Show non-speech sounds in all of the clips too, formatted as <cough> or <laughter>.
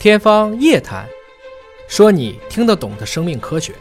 天方夜谭，说你听得懂的生命科学。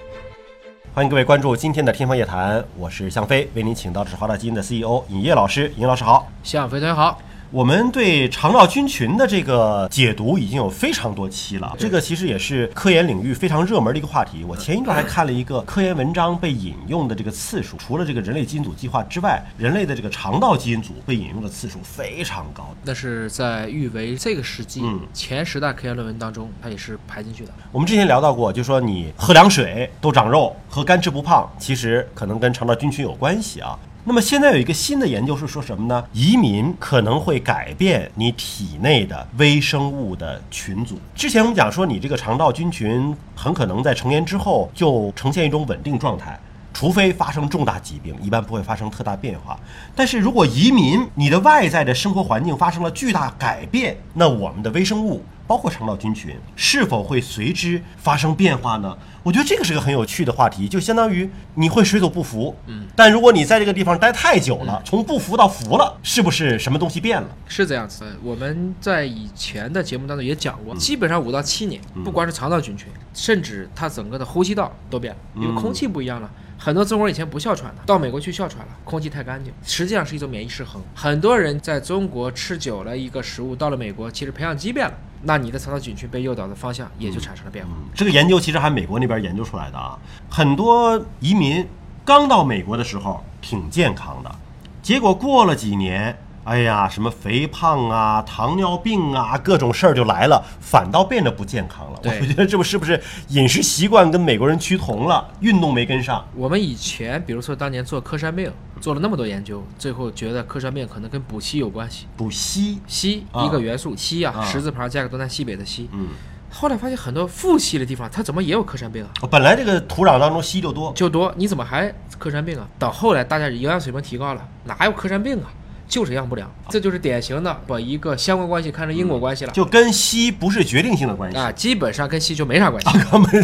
欢迎各位关注今天的《天方夜谭》，我是向飞，为您请到的是华大基因的 CEO 尹烨老师。尹老师好，向飞同学好。我们对肠道菌群的这个解读已经有非常多期了，这个其实也是科研领域非常热门的一个话题。我前一段还看了一个科研文章，被引用的这个次数，除了这个人类基因组计划之外，人类的这个肠道基因组被引用的次数非常高。那是在誉为这个世纪嗯前十大科研论文当中，它也是排进去的。我们之前聊到过，就说你喝凉水都长肉，喝干吃不胖，其实可能跟肠道菌群有关系啊。那么现在有一个新的研究是说什么呢？移民可能会改变你体内的微生物的群组。之前我们讲说，你这个肠道菌群很可能在成年之后就呈现一种稳定状态。除非发生重大疾病，一般不会发生特大变化。但是如果移民，你的外在的生活环境发生了巨大改变，那我们的微生物，包括肠道菌群，是否会随之发生变化呢？我觉得这个是个很有趣的话题，就相当于你会水土不服，嗯，但如果你在这个地方待太久了，从不服到服了，是不是什么东西变了？是这样子的，我们在以前的节目当中也讲过，基本上五到七年，不光是肠道菌群，甚至它整个的呼吸道都变了，因为空气不一样了。很多中国人以前不哮喘的，到美国去哮喘了，空气太干净，实际上是一种免疫失衡。很多人在中国吃久了一个食物，到了美国，其实培养基变了，那你的肠道菌群被诱导的方向也就产生了变化。这个研究其实还美国那边研究出来的啊，很多移民刚到美国的时候挺健康的，结果过了几年，哎呀，什么肥胖啊、糖尿病啊，各种事儿就来了，反倒变得不健康了。对我觉得这不是不是饮食习惯跟美国人趋同了，运动没跟上。我们以前，比如说当年做科山病，做了那么多研究，最后觉得科山病可能跟补硒有关系。补硒，硒啊一个元素，硒啊，啊十字旁加个东南西北的硒。嗯，后来发现很多富硒的地方，它怎么也有科山病啊？本来这个土壤当中硒就多，就多，你怎么还科山病啊？到后来大家营养水平提高了，哪有科山病啊？就是营养不良，这就是典型的把一个相关关系看成因果关系了。就跟硒不是决定性的关系。啊，基本上跟硒就没啥关系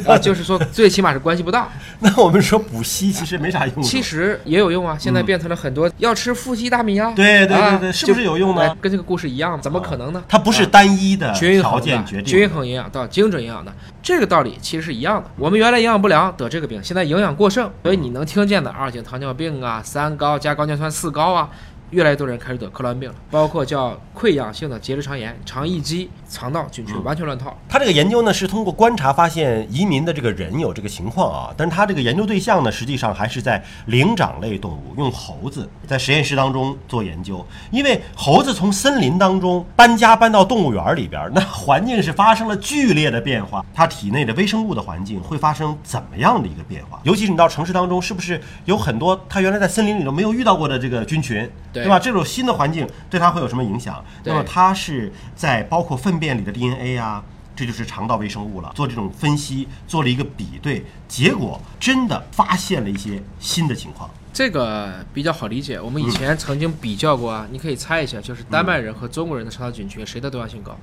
啊，就是说最起码是关系不大。<laughs> 那我们说补硒其实没啥用。其实也有用啊，现在变成了很多要吃富硒大米啊。对对对啊对是不是有用呢哎跟这个故事一样，怎么可能呢？它不是啊单一的均衡条件决定的。均衡营养到精准营养的这个道理其实是一样的。我们原来营养不良得这个病，现在营养过剩，所以你能听见的二型糖尿病啊、三高加高尿酸四高啊。越来越多人开始得克罗恩病了，包括叫溃疡性的结直肠炎、肠易激、肠道菌群完全乱套。他这个研究呢是通过观察发现移民的这个人有这个情况啊，但是他这个研究对象呢实际上还是在灵长类动物，用猴子在实验室当中做研究。因为猴子从森林当中搬家搬到动物园里边，<laughs> 那环境是发生了剧烈的变化，它体内的微生物的环境会发生怎么样的一个变化？尤其是你到城市当中，是不是有很多它原来在森林里头没有遇到过的这个菌群，对对吧？这种新的环境对它会有什么影响？那么它是在包括粪便里的 DNA 啊，这就是肠道微生物了。做这种分析，做了一个比对，结果真的发现了一些新的情况。这个比较好理解，我们以前曾经比较过啊，你可以猜一下，就是丹麦人和中国人的肠道菌群谁的多样性高？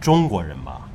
中国人吧，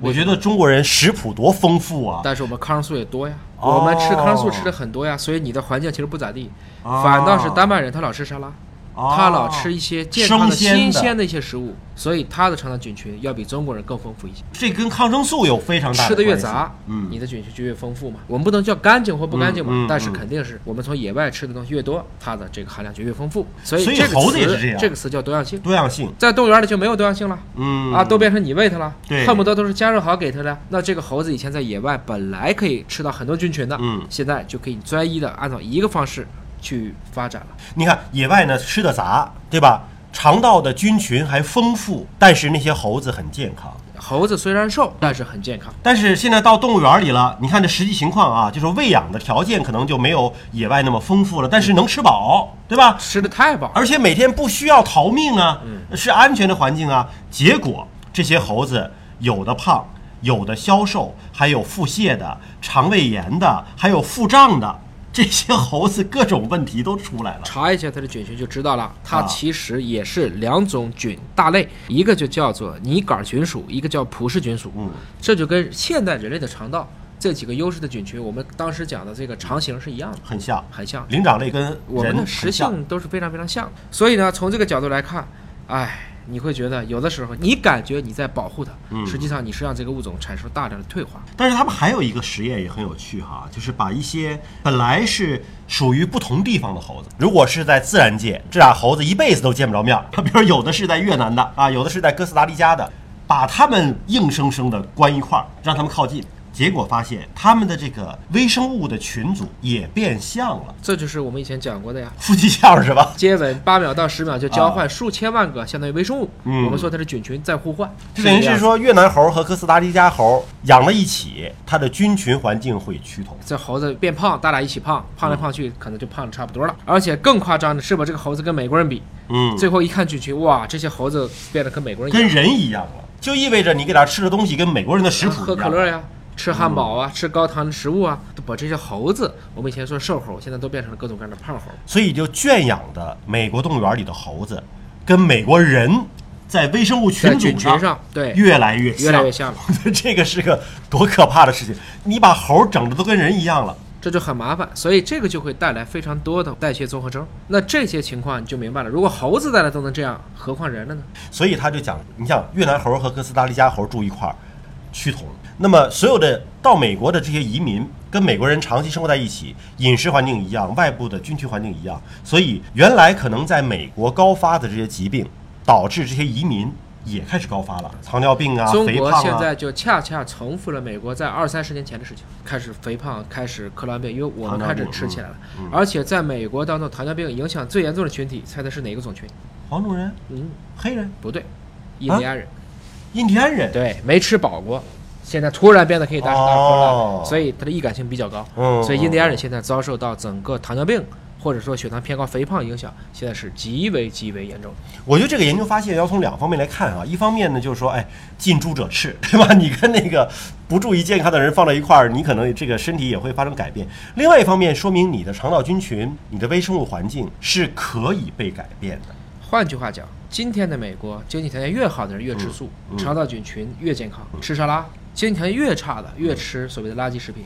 我觉得中国人食谱多丰富啊。但是我们抗生素也多呀，哦。我们吃抗生素吃的很多呀，所以你的环境其实不咋地，哦。反倒是丹麦人他老吃沙拉，哦他老吃一些健康的、新鲜的一些食物，所以他的肠道菌群要比中国人更丰富一些。这跟抗生素有非常大的吃的越杂，嗯你的菌群就越丰富嘛。我们不能叫干净或不干净嘛，但是嗯肯定是我们从野外吃的东西越多，它的这个含量就越丰富。所以这个猴子也词是这样这个词叫多样性。多样性。在动物园里就没有多样性了。嗯啊，都变成你喂它了，对恨不得都是加热好给它的。那这个猴子以前在野外本来可以吃到很多菌群的，嗯现在就可以专一的按照一个方式去发展了。你看野外呢吃的杂，对吧？肠道的菌群还丰富，但是那些猴子很健康。猴子虽然瘦，但是很健康。但是现在到动物园里了，你看这实际情况啊，就是喂养的条件可能就没有野外那么丰富了，但是能吃饱，对吧？吃的太饱，而且每天不需要逃命啊，是安全的环境啊。结果这些猴子有的胖，有的消瘦，还有腹泻的、肠胃炎的，还有腹胀的，这些猴子各种问题都出来了。查一下它的菌群就知道了，它啊其实也是两种菌大类，一个就叫做拟杆菌属，一个叫普氏菌属。嗯，这就跟现代人类的肠道这几个优势的菌群，我们当时讲的这个肠型是一样的，很像，很像。灵长类跟我们的食性都是非常非常像。所以呢，从这个角度来看，哎，你会觉得有的时候你感觉你在保护它，嗯实际上你是让这个物种产生大量的退化。但是他们还有一个实验也很有趣哈，就是把一些本来是属于不同地方的猴子，如果是在自然界，这俩猴子一辈子都见不着面儿。比如说有的是在越南的啊，有的是在哥斯达黎加的，把他们硬生生的关一块儿，让他们靠近。结果发现他们的这个微生物的群组也变相了，这就是我们以前讲过的呀。夫妻相是吧？接吻八秒到十秒就交换数千万个相当于微生物，啊嗯我们说它是菌群在互换，就等于是说越南猴和哥斯达黎加猴养在一起，它的菌群环境会趋同。这猴子变胖，大俩一起胖，胖来胖去可能就胖的差不多了。而且更夸张的是把这个猴子跟美国人比，嗯，最后一看菌群，哇，这些猴子变得跟美国人一样，跟人一样了，就意味着你给它吃的东西跟美国人的食谱喝一样。可乐呀。吃汉堡啊，吃高糖的食物啊，都把这些猴子，我们以前说瘦猴，现在都变成了各种各样的胖猴。所以就圈养的美国动物园里的猴子，跟美国人在微生物在群组菌群上，对，越来越像，越来越像 <laughs> 了，这个是个多可怕的事情！你把猴整的都跟人一样了。这就很麻烦，所以这个就会带来非常多的代谢综合征。那这些情况你就明白了，如果猴子带来都能这样，何况人了呢？所以他就讲，你像越南猴和哥斯达黎加猴住一块儿，趋同。那么所有的到美国的这些移民，跟美国人长期生活在一起，饮食环境一样，外部的军区环境一样，所以原来可能在美国高发的这些疾病，导致这些移民也开始高发了，糖尿病啊、中国肥胖啊。现在就恰恰重复了美国在二三十年前的事情，开始肥胖，开始克乱病，因为我们开始吃起来了。而且在美国当中，糖尿病影响最严重的群体，猜猜是哪个种群？黄种人、嗯，黑人、不对，印第安人。印第安人。对，没吃饱过，现在突然变得可以大吃大喝了，哦所以它的易感性比较高。嗯所以印第安人现在遭受到整个糖尿病或者说血糖偏高、肥胖影响，现在是极为极为严重。我觉得这个研究发现要从两方面来看啊，一方面呢就是说，哎，近朱者赤，<laughs> 对吧？你跟那个不注意健康的人放在一块儿，你可能这个身体也会发生改变。另外一方面，说明你的肠道菌群、你的微生物环境是可以被改变的。换句话讲，今天的美国经济条件越好的人越吃素，肠道菌群越健康，吃沙拉；经济条件越差的越吃所谓的垃圾食品，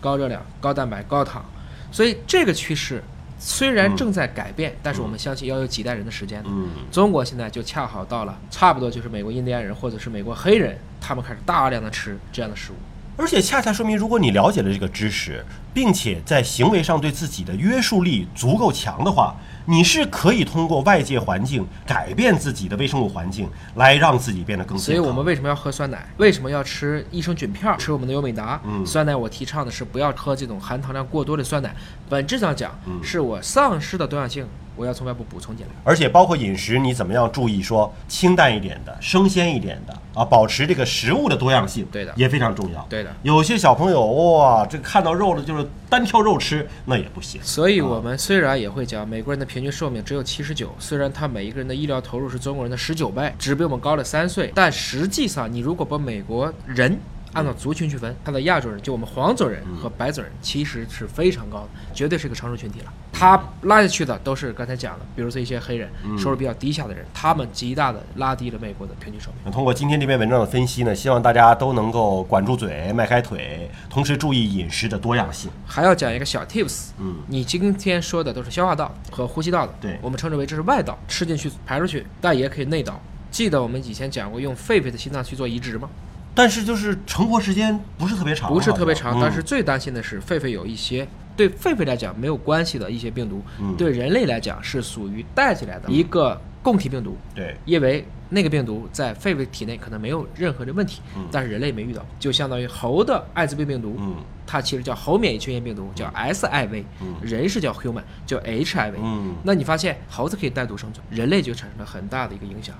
高热量、高蛋白、高糖。所以这个趋势虽然正在改变，但是我们相信要有几代人的时间的。嗯，中国现在就恰好到了，差不多就是美国印第安人或者是美国黑人，他们开始大量的吃这样的食物。而且恰恰说明，如果你了解了这个知识，并且在行为上对自己的约束力足够强的话，你是可以通过外界环境改变自己的微生物环境，来让自己变得更健康。所以我们为什么要喝酸奶？为什么要吃益生菌片儿？吃我们的优美达。嗯酸奶我提倡的是不要喝这种含糖量过多的酸奶。本质上讲，嗯是我丧失的多样性，我要从外部补充进来。而且包括饮食，你怎么样注意说清淡一点的、生鲜一点的啊，保持这个食物的多样性，对的也非常重要。对的。有些小朋友哇，这看到肉了就是单挑肉吃，那也不行。所以，我们虽然也会讲，美国人的平均寿命只有七十九，虽然他每一个人的医疗投入是中国人的十九倍，只比我们高了三岁，但实际上，你如果把美国人按照族群区分，他的亚洲人，就我们黄种人和白种人，其实是非常高的，绝对是个成熟群体了。他拉下去的都是刚才讲的，比如说一些黑人，收入比较低下的人，他们极大的拉低了美国的平均寿命。通过今天这篇文章的分析呢，希望大家都能够管住嘴、迈开腿，同时注意饮食的多样性。还要讲一个小 tips，嗯，你今天说的都是消化道和呼吸道的，对我们称之为这是外道，吃进去排出去，但也可以内道。记得我们以前讲过用狒狒的心脏去做移植吗？但是就是成活时间不是特别长，不是特别长，但是最担心的是狒狒有一些对狒狒来讲没有关系的一些病毒，嗯对人类来讲是属于带起来的一个供体病毒，嗯对，因为那个病毒在狒狒体内可能没有任何的问题，嗯但是人类没遇到，就相当于猴的艾滋病病毒，嗯它其实叫猴免疫缺陷病毒，叫 SIV，、嗯人是叫 human，叫 HIV。嗯那你发现猴子可以单独生存，人类就产生了很大的一个影响。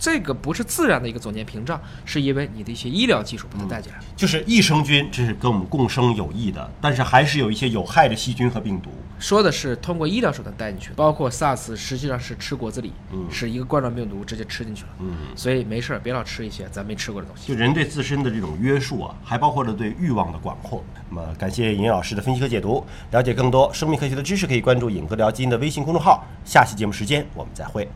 嗯，这个不是自然的一个总监屏障，是因为你的一些医疗技术把它带进来。就是益生菌，这是跟我们共生有益的，但是还是有一些有害的细菌和病毒。说的是通过医疗手段带进去的，包括 SARS 实际上是吃果子狸，嗯是一个冠状病毒直接吃进去了。嗯，所以没事儿别老吃一些咱没吃过的东西。就人对自身的这种约束啊，还包括了对欲望的管控。那么，感谢尹老师的分析和解读。了解更多生命科学的知识，可以关注“尹哥聊基因”的微信公众号。下期节目时间我们再会。